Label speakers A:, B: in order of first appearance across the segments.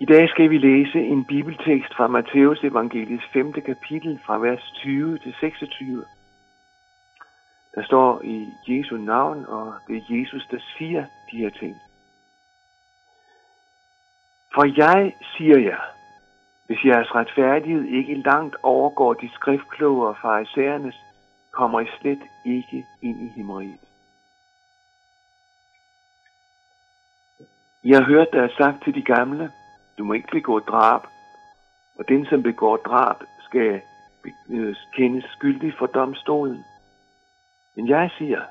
A: I dag skal vi læse en bibeltekst fra Matteus evangeliets 5. kapitel fra vers 20 til 26. Der står i Jesu navn, og det er Jesus, der siger de her ting. For jeg siger jer, hvis jeres retfærdighed ikke langt overgår de skriftkloge og farisæernes, kommer I slet ikke ind i himmeriet. I har hørt, der er sagt til de gamle, du må ikke begå drab, og den, som begår drab, skal øh, kendes skyldig for domstolen. Men jeg siger,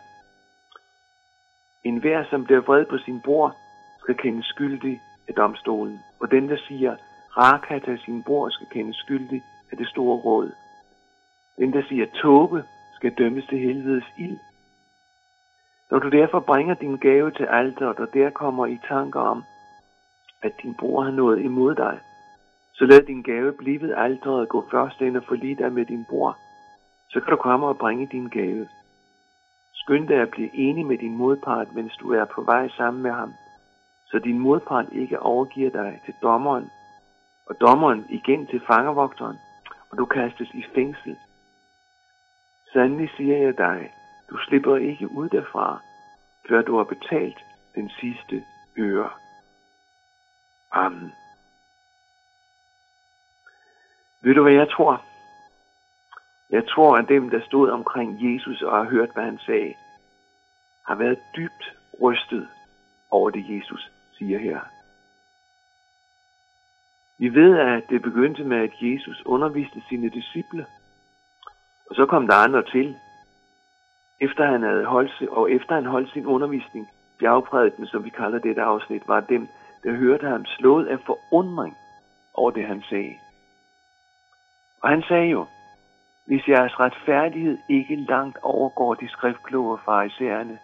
A: en hver, som bliver vred på sin bror, skal kendes skyldig af domstolen. Og den, der siger, Raka til sin bror, skal kendes skyldig af det store råd. Den, der siger, Tåbe, skal dømmes til helvedes ild. Når du derfor bringer din gave til alteret, og der kommer i tanker om, at din bror har noget imod dig, så lad din gave blive ved alteret gå først ind og forlige dig med din bror. Så kan du komme og bringe din gave. Skynd dig at blive enig med din modpart, mens du er på vej sammen med ham, så din modpart ikke overgiver dig til dommeren, og dommeren igen til fangevogteren, og du kastes i fængsel. Sandelig siger jeg dig, du slipper ikke ud derfra, før du har betalt den sidste øre. Amen. Ved du, hvad jeg tror? Jeg tror, at dem, der stod omkring Jesus og har hørt, hvad han sagde, har været dybt rystet over det, Jesus siger her. Vi ved, at det begyndte med, at Jesus underviste sine disciple. Og så kom der andre til. Efter han havde holdt, og efter han holdt sin undervisning, bjergprædiken, som vi kalder dette afsnit, var dem, der hørte ham slået af forundring over det, han sagde. Og han sagde jo, hvis jeres retfærdighed ikke langt overgår de skriftkloge farisæerne,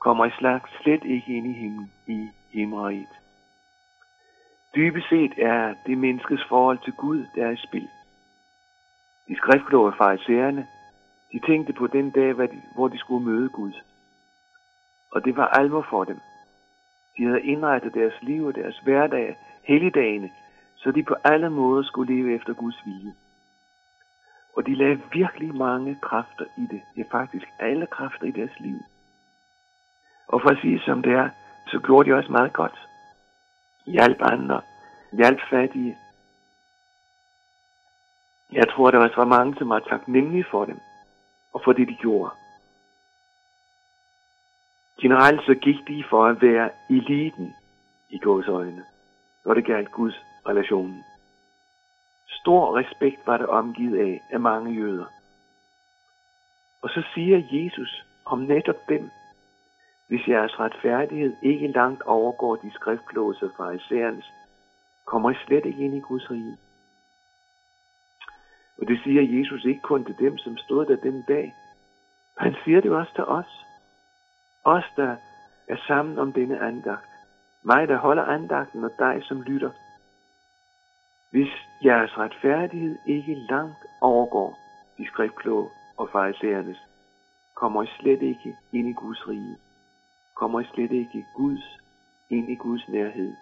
A: kommer I slags slet ikke ind i himlen i himmeriet. Dybest set er det menneskets forhold til Gud, der er i spil. De skriftkloge farisæerne, de tænkte på den dag, hvor de skulle møde Gud. Og det var alvor for dem. De havde indrettet deres liv og deres hverdag, helligdagene, så de på alle måder skulle leve efter Guds vilje. Og de lagde virkelig mange kræfter i det. Ja, faktisk alle kræfter i deres liv. Og for at sige som det er, så gjorde de også meget godt. Hjælp andre. Hjælp fattige. Jeg tror, der også var mange, som var taknemmelige for dem, og for det, de gjorde. Generelt så gik de for at være eliten i Guds øjne, når det galt Guds relationen. Stor respekt var det omgivet af af mange jøder. Og så siger Jesus om netop dem, hvis jeres retfærdighed ikke langt overgår de skriftkloge fra Isærens, kommer I slet ikke ind i Guds rige. Og det siger Jesus ikke kun til dem, som stod der den dag. Han siger det også til os. Os, der er sammen om denne andagt. Mig, der holder andagten, og dig, som lytter. Hvis jeres retfærdighed ikke langt overgår de skriftkloge og farisæernes, kommer I slet ikke ind i Guds rige. Kommer I slet ikke Guds ind i Guds nærhed,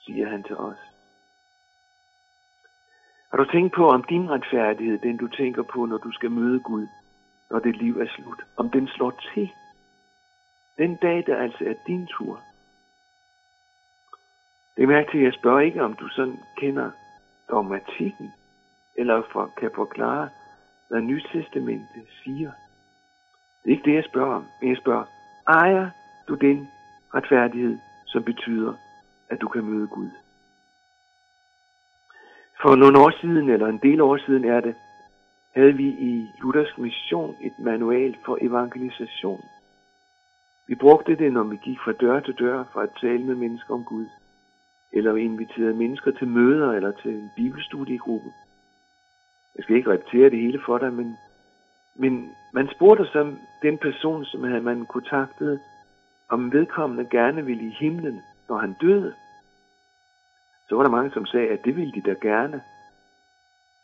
A: siger han til os. Har du tænkt på, om din retfærdighed, den du tænker på, når du skal møde Gud, når dit liv er slut, om den slår til den dag, der altså er din tur. Det er mærke til, at jeg spørger ikke, om du sådan kender dogmatikken, eller for, kan forklare, hvad Nytestamentet siger. Det er ikke det, jeg spørger om, men jeg spørger, ejer du den retfærdighed, som betyder, at du kan møde Gud? For nogle år siden, eller en del år siden er det, havde vi i Luthersk Mission et manual for evangelisation. Vi brugte det, når vi gik fra dør til dør for at tale med mennesker om Gud. Eller inviterede mennesker til møder eller til en bibelstudiegruppe. Jeg skal ikke repetere det hele for dig, men, men man spurgte som den person, som havde man kontaktet, om vedkommende gerne ville i himlen, når han døde. Så var der mange, som sagde, at det ville de da gerne.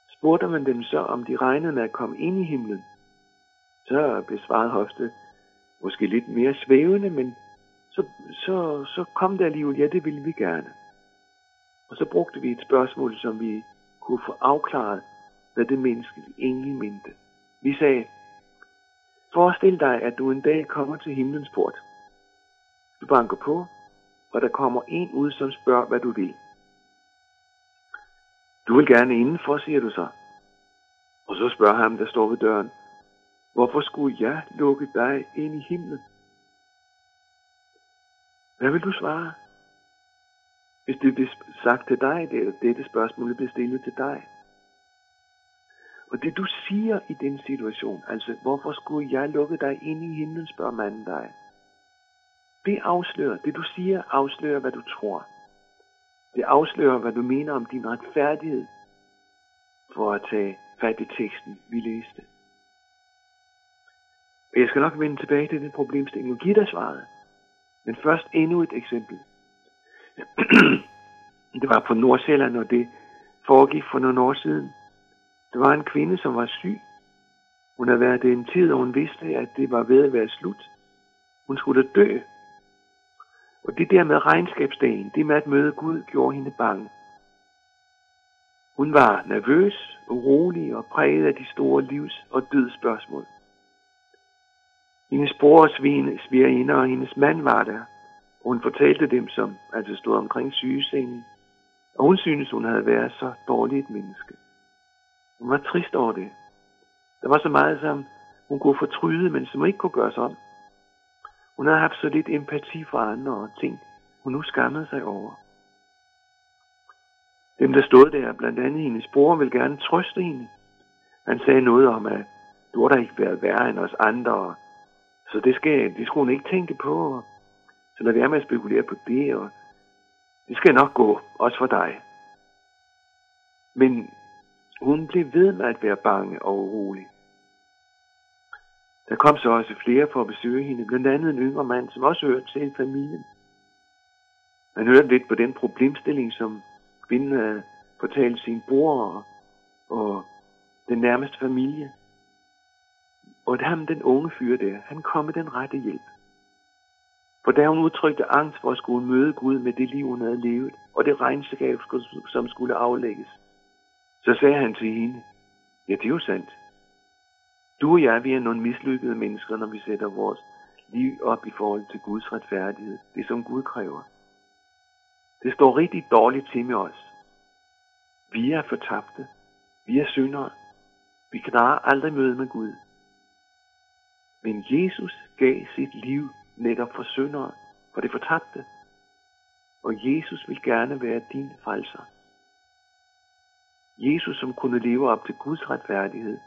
A: Spurgte man dem så, om de regnede med at komme ind i himlen, så besvarede hofte, måske lidt mere svævende, men så, så, så kom der alligevel, ja, det ville vi gerne. Og så brugte vi et spørgsmål, som vi kunne få afklaret, hvad det menneske egentlig mente. Vi sagde, forestil dig, at du en dag kommer til himlens port. Du banker på, og der kommer en ud, som spørger, hvad du vil. Du vil gerne indenfor, siger du så. Og så spørger ham, der står ved døren, hvorfor skulle jeg lukke dig ind i himlen? Hvad vil du svare? Hvis det bliver sagt til dig, eller dette spørgsmål bliver stillet til dig. Og det du siger i den situation, altså hvorfor skulle jeg lukke dig ind i himlen, spørger manden dig. Det afslører, det du siger, afslører, hvad du tror. Det afslører, hvad du mener om din retfærdighed, for at tage fat i teksten, vi læste. Og jeg skal nok vende tilbage til den problemstilling og give dig svaret. Men først endnu et eksempel. det var på Nordsjælland, og det foregik for nogle år siden. Der var en kvinde, som var syg. Hun havde været det en tid, og hun vidste, at det var ved at være slut. Hun skulle dø. Og det der med regnskabsdagen, det med at møde Gud, gjorde hende bange. Hun var nervøs, urolig og præget af de store livs- og dødsspørgsmål. Hendes bror og svigerinde og hendes mand var der, og hun fortalte dem, som altså stod omkring sygesengen, og hun syntes, hun havde været så dårligt et menneske. Hun var trist over det. Der var så meget, som hun kunne fortryde, men som ikke kunne gøres om. Hun havde haft så lidt empati for andre og ting, hun nu skammede sig over. Dem, der stod der, blandt andet hendes bror, ville gerne trøste hende. Han sagde noget om, at du har da ikke været værre end os andre, så det, skal, det skulle hun ikke tænke på. Så lad være med at spekulere på det, og det skal nok gå, også for dig. Men hun blev ved med at være bange og urolig. Der kom så også flere for at besøge hende, blandt andet en yngre mand, som også hørte til familien. Man hørte lidt på den problemstilling, som kvinden havde fortalt sin bror og, og den nærmeste familie. Og ham, den unge fyr der, han kom med den rette hjælp. For da hun udtrykte angst for at skulle møde Gud med det liv, hun havde levet, og det regnskab, som skulle aflægges, så sagde han til hende, ja, det er jo sandt. Du og jeg, vi er nogle mislykkede mennesker, når vi sætter vores liv op i forhold til Guds retfærdighed. Det som Gud kræver. Det står rigtig dårligt til med os. Vi er fortabte. Vi er syndere. Vi kan aldrig møde med Gud. Men Jesus gav sit liv netop for syndere, for det fortabte. Og Jesus vil gerne være din frelser. Jesus, som kunne leve op til Guds retfærdighed,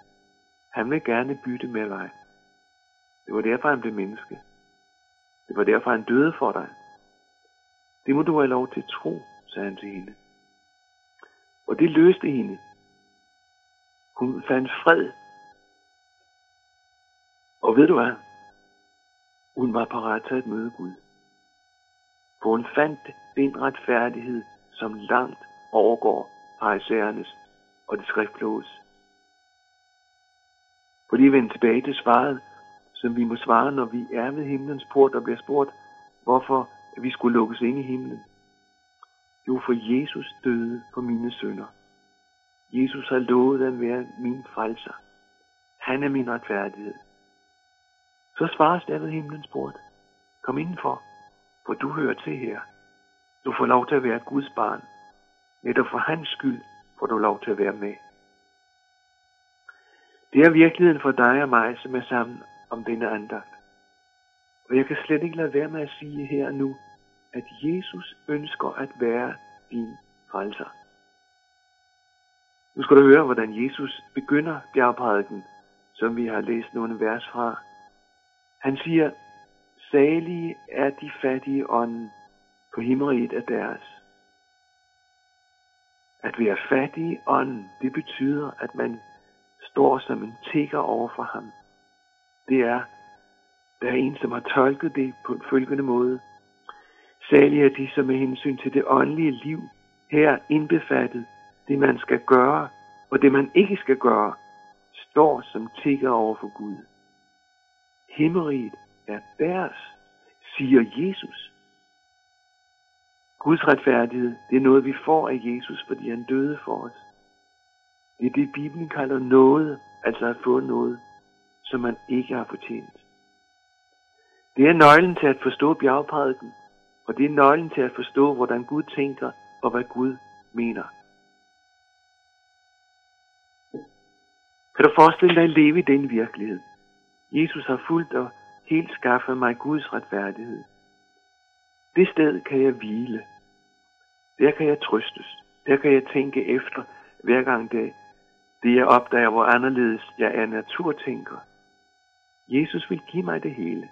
A: han vil gerne bytte med dig. Det var derfor, han blev menneske. Det var derfor, han døde for dig. Det må du have lov til at tro, sagde han til hende. Og det løste hende. Hun fandt fred. Og ved du hvad? Hun var parat til at møde Gud. For hun fandt den retfærdighed, som langt overgår farisæernes og det skriftloges. For lige vende tilbage til svaret, som vi må svare, når vi er ved himlens port og bliver spurgt, hvorfor vi skulle lukkes ind i himlen. Jo, for Jesus døde for mine sønder. Jesus har lovet at være min frelser. Han er min retfærdighed. Så svarer der himlens port. Kom indenfor, for du hører til her. Du får lov til at være Guds barn. Netop for hans skyld får du lov til at være med. Det er virkeligheden for dig og mig, som er sammen om denne andagt. Og jeg kan slet ikke lade være med at sige her nu, at Jesus ønsker at være din frelser. Nu skal du høre, hvordan Jesus begynder bjergprædiken, som vi har læst nogle vers fra. Han siger, salige er de fattige ånden, på himmeriget er deres. At være fattig i ånden, det betyder, at man står som en tigger over for ham. Det er, der er en, som har tolket det på en følgende måde. Særlig er de, som med hensyn til det åndelige liv her indbefattet, det man skal gøre, og det man ikke skal gøre, står som tigger over for Gud. Himmeriget er deres, siger Jesus. Guds retfærdighed, det er noget, vi får af Jesus, fordi han døde for os. Det er det, Bibelen kalder noget, altså at få noget, som man ikke har fortjent. Det er nøglen til at forstå bjergprædiken, og det er nøglen til at forstå, hvordan Gud tænker og hvad Gud mener. Kan du forestille dig at leve i den virkelighed? Jesus har fulgt og helt skaffet mig Guds retfærdighed. Det sted kan jeg hvile. Der kan jeg trøstes. Der kan jeg tænke efter, hver gang det, det jeg opdager, hvor anderledes jeg er naturtænker. Jesus vil give mig det hele.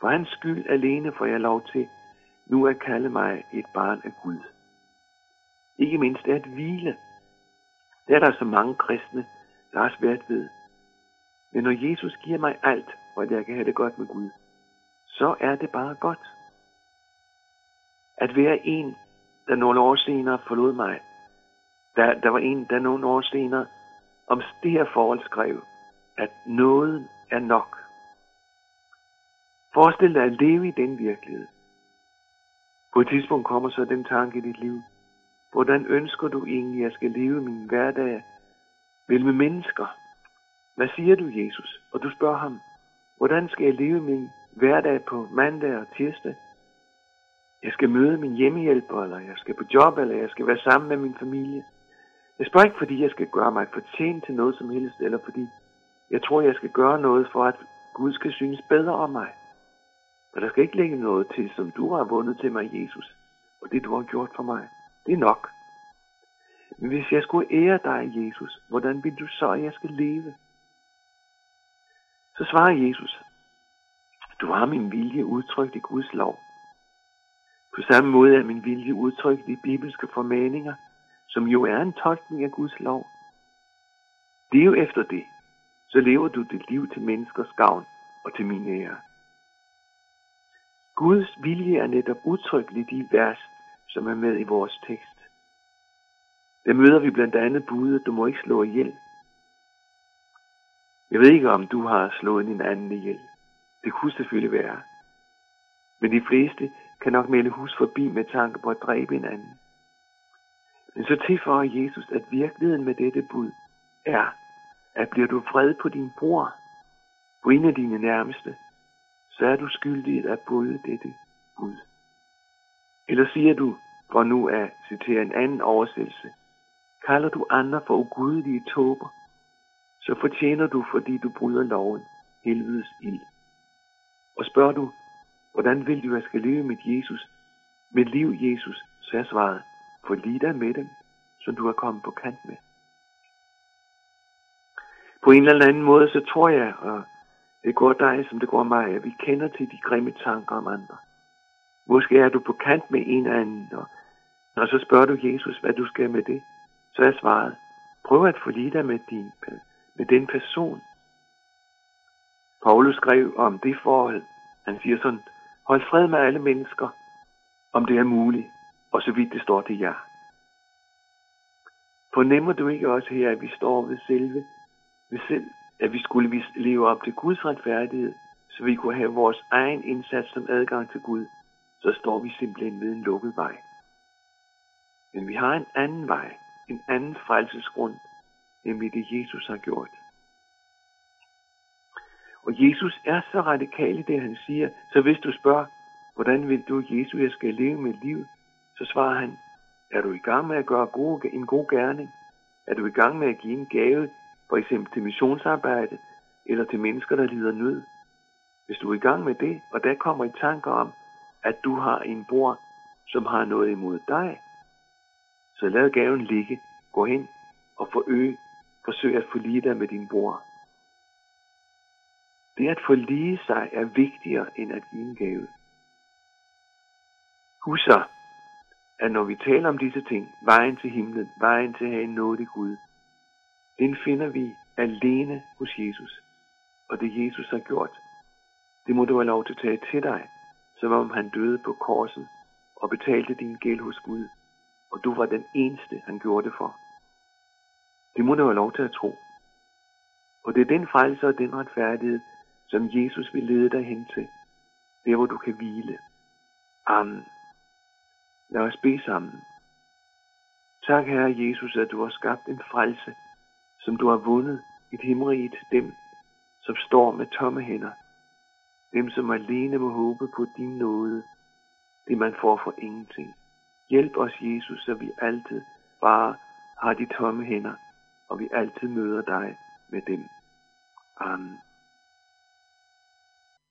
A: For hans skyld alene får jeg lov til nu at kalde mig et barn af Gud. Ikke mindst at hvile. Det er der så mange kristne, der har svært ved. Men når Jesus giver mig alt, og at jeg kan have det godt med Gud, så er det bare godt. At være en, der nogle år senere forlod mig, der, der var en, der nogle år senere om det her forhold skrev, at noget er nok. Forestil dig at leve i den virkelighed. På et tidspunkt kommer så den tanke i dit liv. Hvordan ønsker du egentlig, at jeg skal leve min hverdag? Vel med mennesker. Hvad siger du, Jesus? Og du spørger ham, hvordan skal jeg leve min hverdag på mandag og tirsdag? Jeg skal møde min hjemmehjælper, eller jeg skal på job, eller jeg skal være sammen med min familie. Jeg spørger ikke, fordi jeg skal gøre mig fortjent til noget som helst, eller fordi jeg tror, jeg skal gøre noget for, at Gud skal synes bedre om mig. For der skal ikke lægge noget til, som du har vundet til mig, Jesus. Og det, du har gjort for mig, det er nok. Men hvis jeg skulle ære dig, Jesus, hvordan vil du så, at jeg skal leve? Så svarer Jesus, du har min vilje udtrykt i Guds lov. På samme måde er min vilje udtrykt i bibelske formaninger, som jo er en tolkning af Guds lov. Lev efter det, så lever du dit liv til menneskers gavn og til min ære. Guds vilje er netop udtrykt i de vers, som er med i vores tekst. Der møder vi blandt andet budet, du må ikke slå ihjel. Jeg ved ikke, om du har slået en anden ihjel. Det kunne selvfølgelig være. Men de fleste kan nok melde hus forbi med tanke på at dræbe en anden. Men så tilføjer Jesus, at virkeligheden med dette bud er, at bliver du fred på din bror, på en af dine nærmeste, så er du skyldig at bryde dette bud. Eller siger du, for nu at citere en anden oversættelse, kalder du andre for ugudelige tåber, så fortjener du, fordi du bryder loven, helvedes ild. Og spørger du, hvordan vil du, at jeg skal leve med Jesus, med liv Jesus, så jeg svaret, for lige dig med dem, som du er kommet på kant med. På en eller anden måde, så tror jeg, og det går dig, som det går mig, at vi kender til de grimme tanker om andre. Måske er du på kant med en eller anden, og, og så spørger du Jesus, hvad du skal med det. Så er svaret, prøv at forlige dig med, din, med den person. Paulus skrev om det forhold. Han siger sådan, hold fred med alle mennesker, om det er muligt, og så vidt det står til jer. Fornemmer du ikke også her, at vi står ved selve, ved selv, at vi skulle leve op til Guds retfærdighed, så vi kunne have vores egen indsats som adgang til Gud, så står vi simpelthen ved en lukket vej. Men vi har en anden vej, en anden frelsesgrund, nemlig det Jesus har gjort. Og Jesus er så radikal i det, han siger, så hvis du spørger, hvordan vil du, Jesus, jeg skal leve mit liv, så svarer han, er du i gang med at gøre gode, en god gerning? Er du i gang med at give en gave for eksempel til missionsarbejde, eller til mennesker, der lider nød. Hvis du er i gang med det, og der kommer i tanker om, at du har en bror, som har noget imod dig, så lad gaven ligge, gå hen og forøge, forsøg at forlige dig med din bror. Det at forlige sig er vigtigere end at give en gave. Husk så, at når vi taler om disse ting, vejen til himlen, vejen til at have en nådig Gud, den finder vi alene hos Jesus. Og det Jesus har gjort, det må du have lov til at tage til dig, som om han døde på korset og betalte din gæld hos Gud, og du var den eneste, han gjorde det for. Det må du have lov til at tro. Og det er den frelse og den retfærdighed, som Jesus vil lede dig hen til. Der, hvor du kan hvile. Amen. Lad os bede sammen. Tak, Herre Jesus, at du har skabt en frelse, som du har vundet et himmerige til dem, som står med tomme hænder. Dem, som alene må håbe på din nåde, det man får for ingenting. Hjælp os, Jesus, så vi altid bare har de tomme hænder, og vi altid møder dig med dem. Amen.